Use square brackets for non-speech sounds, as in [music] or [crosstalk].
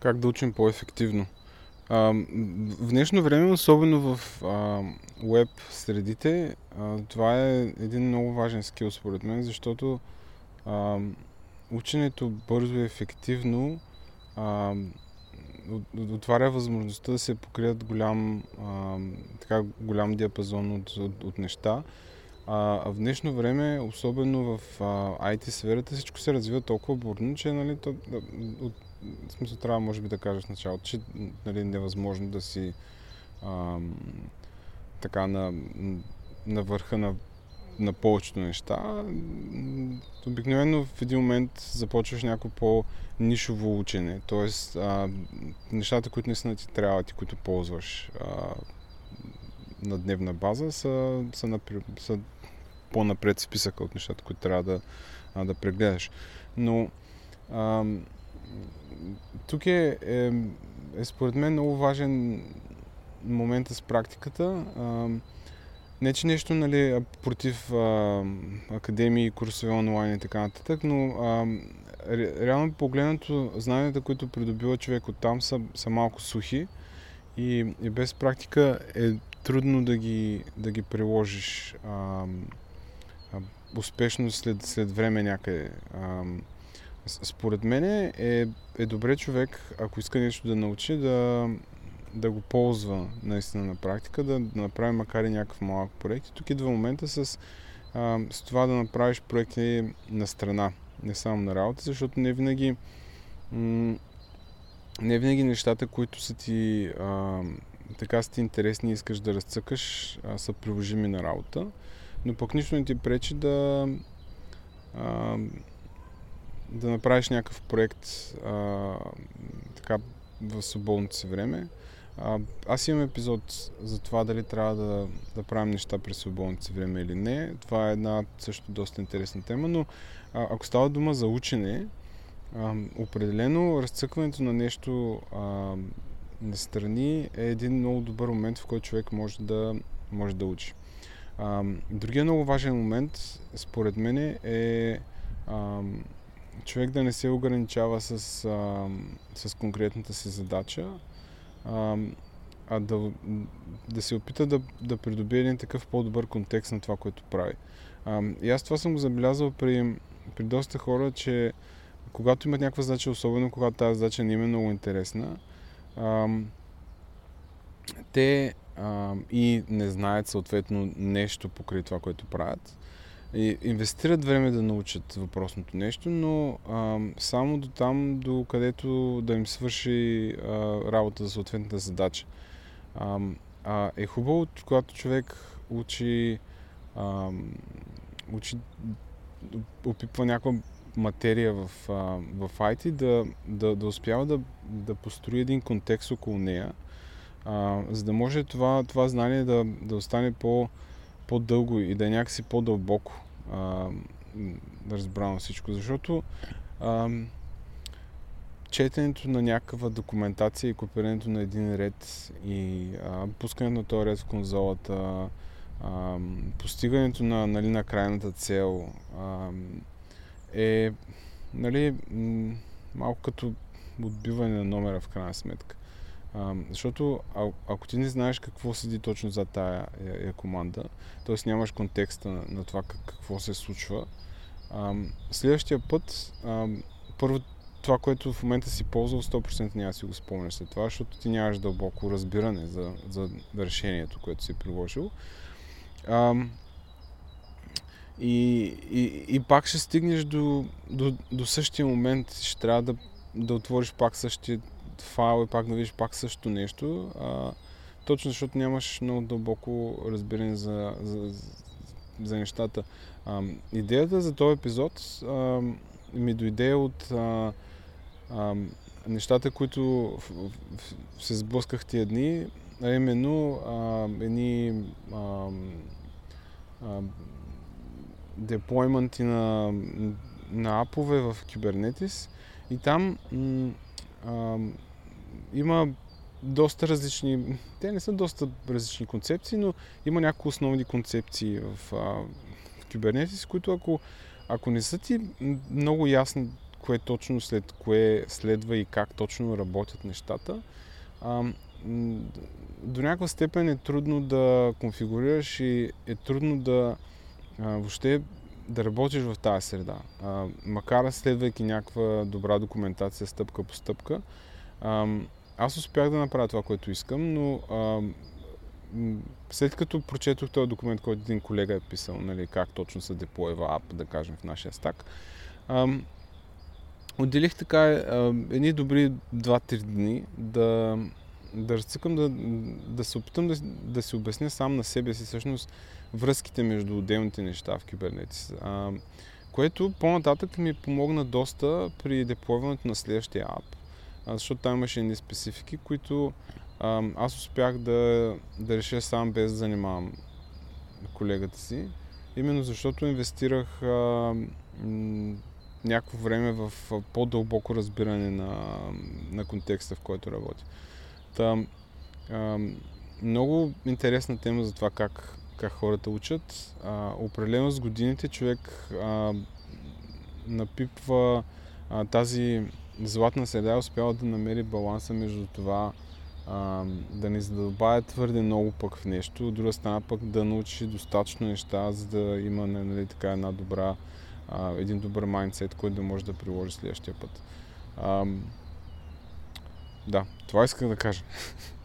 как да учим по-ефективно. А, в днешно време, особено в а, веб средите, това е един много важен скил според мен, защото а, ученето бързо и ефективно а, отваря възможността да се покрият голям, а, така, голям диапазон от, от, от неща. А, в днешно време, особено в а, IT сферата, всичко се развива толкова бурно, че нали, то, от, в смисъл трябва може би да кажа в началото, че нали, невъзможно да си а, така на, на върха на, на повечето неща. Обикновено в един момент започваш някакво по-нишово учене, т.е. нещата, които наистина ти трябват и които ползваш а, на дневна база са, са, на, са по-напред списъка от нещата, които трябва да, да прегледаш. Но а, тук е, е, е според мен много важен момента с практиката. А, не, че нещо нали, против а, академии, курсове онлайн и така нататък, но а, ре, реално погледнато знанията, които придобива човек от там са, са малко сухи и, и без практика е трудно да ги, да ги приложиш а, а, успешно след, след време някъде. А, според мен е, е добре човек, ако иска нещо да научи, да, да го ползва наистина на практика, да, да направи макар и някакъв малък проект. И тук идва момента с, а, с това да направиш проекти на страна, не само на работа, защото не винаги м- не винаги нещата, които са ти а, така са ти интересни и искаш да разцъкаш, а, са приложими на работа, но пък нищо не ти пречи да а, да направиш някакъв проект а, така в свободното си време. А, аз имам епизод за това дали трябва да, да правим неща през свободното си време или не. Това е една също доста интересна тема, но а, ако става дума за учене, а, определено разцъкването на нещо а, настрани е един много добър момент, в който човек може да, може да учи. А, другия много важен момент, според мен, е а, човек да не се ограничава с, а, с конкретната си задача, а, а да, да се опита да, да придобие един такъв по-добър контекст на това, което прави. А, и аз това съм го забелязал при, при доста хора, че когато имат някаква задача, особено когато тази задача не им е много интересна, а, те а, и не знаят съответно нещо покрай това, което правят, инвестират време да научат въпросното нещо, но а, само до там, до където да им свърши а, работа за съответната задача. А, а е хубаво, когато човек учи, а, учи опипва някаква материя в, а, в IT, да, да, да успява да, да построи един контекст около нея, а, за да може това, това знание да, да остане по, по-дълго и да е някакси по-дълбоко а, разбрано всичко. Защото а, четенето на някаква документация и копирането на един ред и а, пускането на този ред в конзолата, а, постигането на, нали, на крайната цел а, е нали, малко като отбиване на номера в крайна сметка. А, защото а, ако ти не знаеш какво седи точно за тая е, е команда, т.е. нямаш контекста на, на това как, какво се случва, а, следващия път, а, първо това, което в момента си ползвал, 100% няма си го спомняш след това, защото ти нямаш дълбоко разбиране за, за решението, което си приложил. А, и, и, и пак ще стигнеш до, до, до същия момент, ще трябва да, да отвориш пак същия файл и пак да видиш пак също нещо, а, точно защото нямаш много дълбоко разбиране за, за, за нещата. А, идеята за този епизод а, ми дойде от а, а, нещата, които в, в, се сблъсках тия дни, а именно а, едни а, а, деплойменти на, на апове в Kubernetes и там м- а, има доста различни, те не са доста различни концепции, но има няколко основни концепции в, а, в Kubernetes, които ако, ако не са ти много ясни кое точно след кое следва и как точно работят нещата, а, до някаква степен е трудно да конфигурираш и е трудно да а, въобще да работиш в тази среда. А, макар следвайки някаква добра документация стъпка по стъпка, аз успях да направя това, което искам, но а, след като прочетох този документ, който един колега е писал, нали, как точно се деплойва ап, да кажем, в нашия стак, а, отделих така а, едни добри 2-3 дни да, да разцъкам да, да се опитам да, да си обясня сам на себе си всъщност връзките между отделните неща в Kubernetes. А, което по-нататък ми помогна доста при деплойването на следващия ап, а, защото там имаше едни специфики, които а, аз успях да, да реша сам без да занимавам колегата си. Именно защото инвестирах а, някакво време в по-дълбоко разбиране на, на контекста, в който работя. Та, а, много интересна тема за това как, как хората учат. А, определено с годините човек а, напипва а, тази златна среда, е успява да намери баланса между това а, да не задълбая твърде много пък в нещо, от друга страна пък да научи достатъчно неща, за да има нали, така една добра, а, един добър майндсет, който да може да приложи следващия път. А, да, това исках да кажа. [laughs]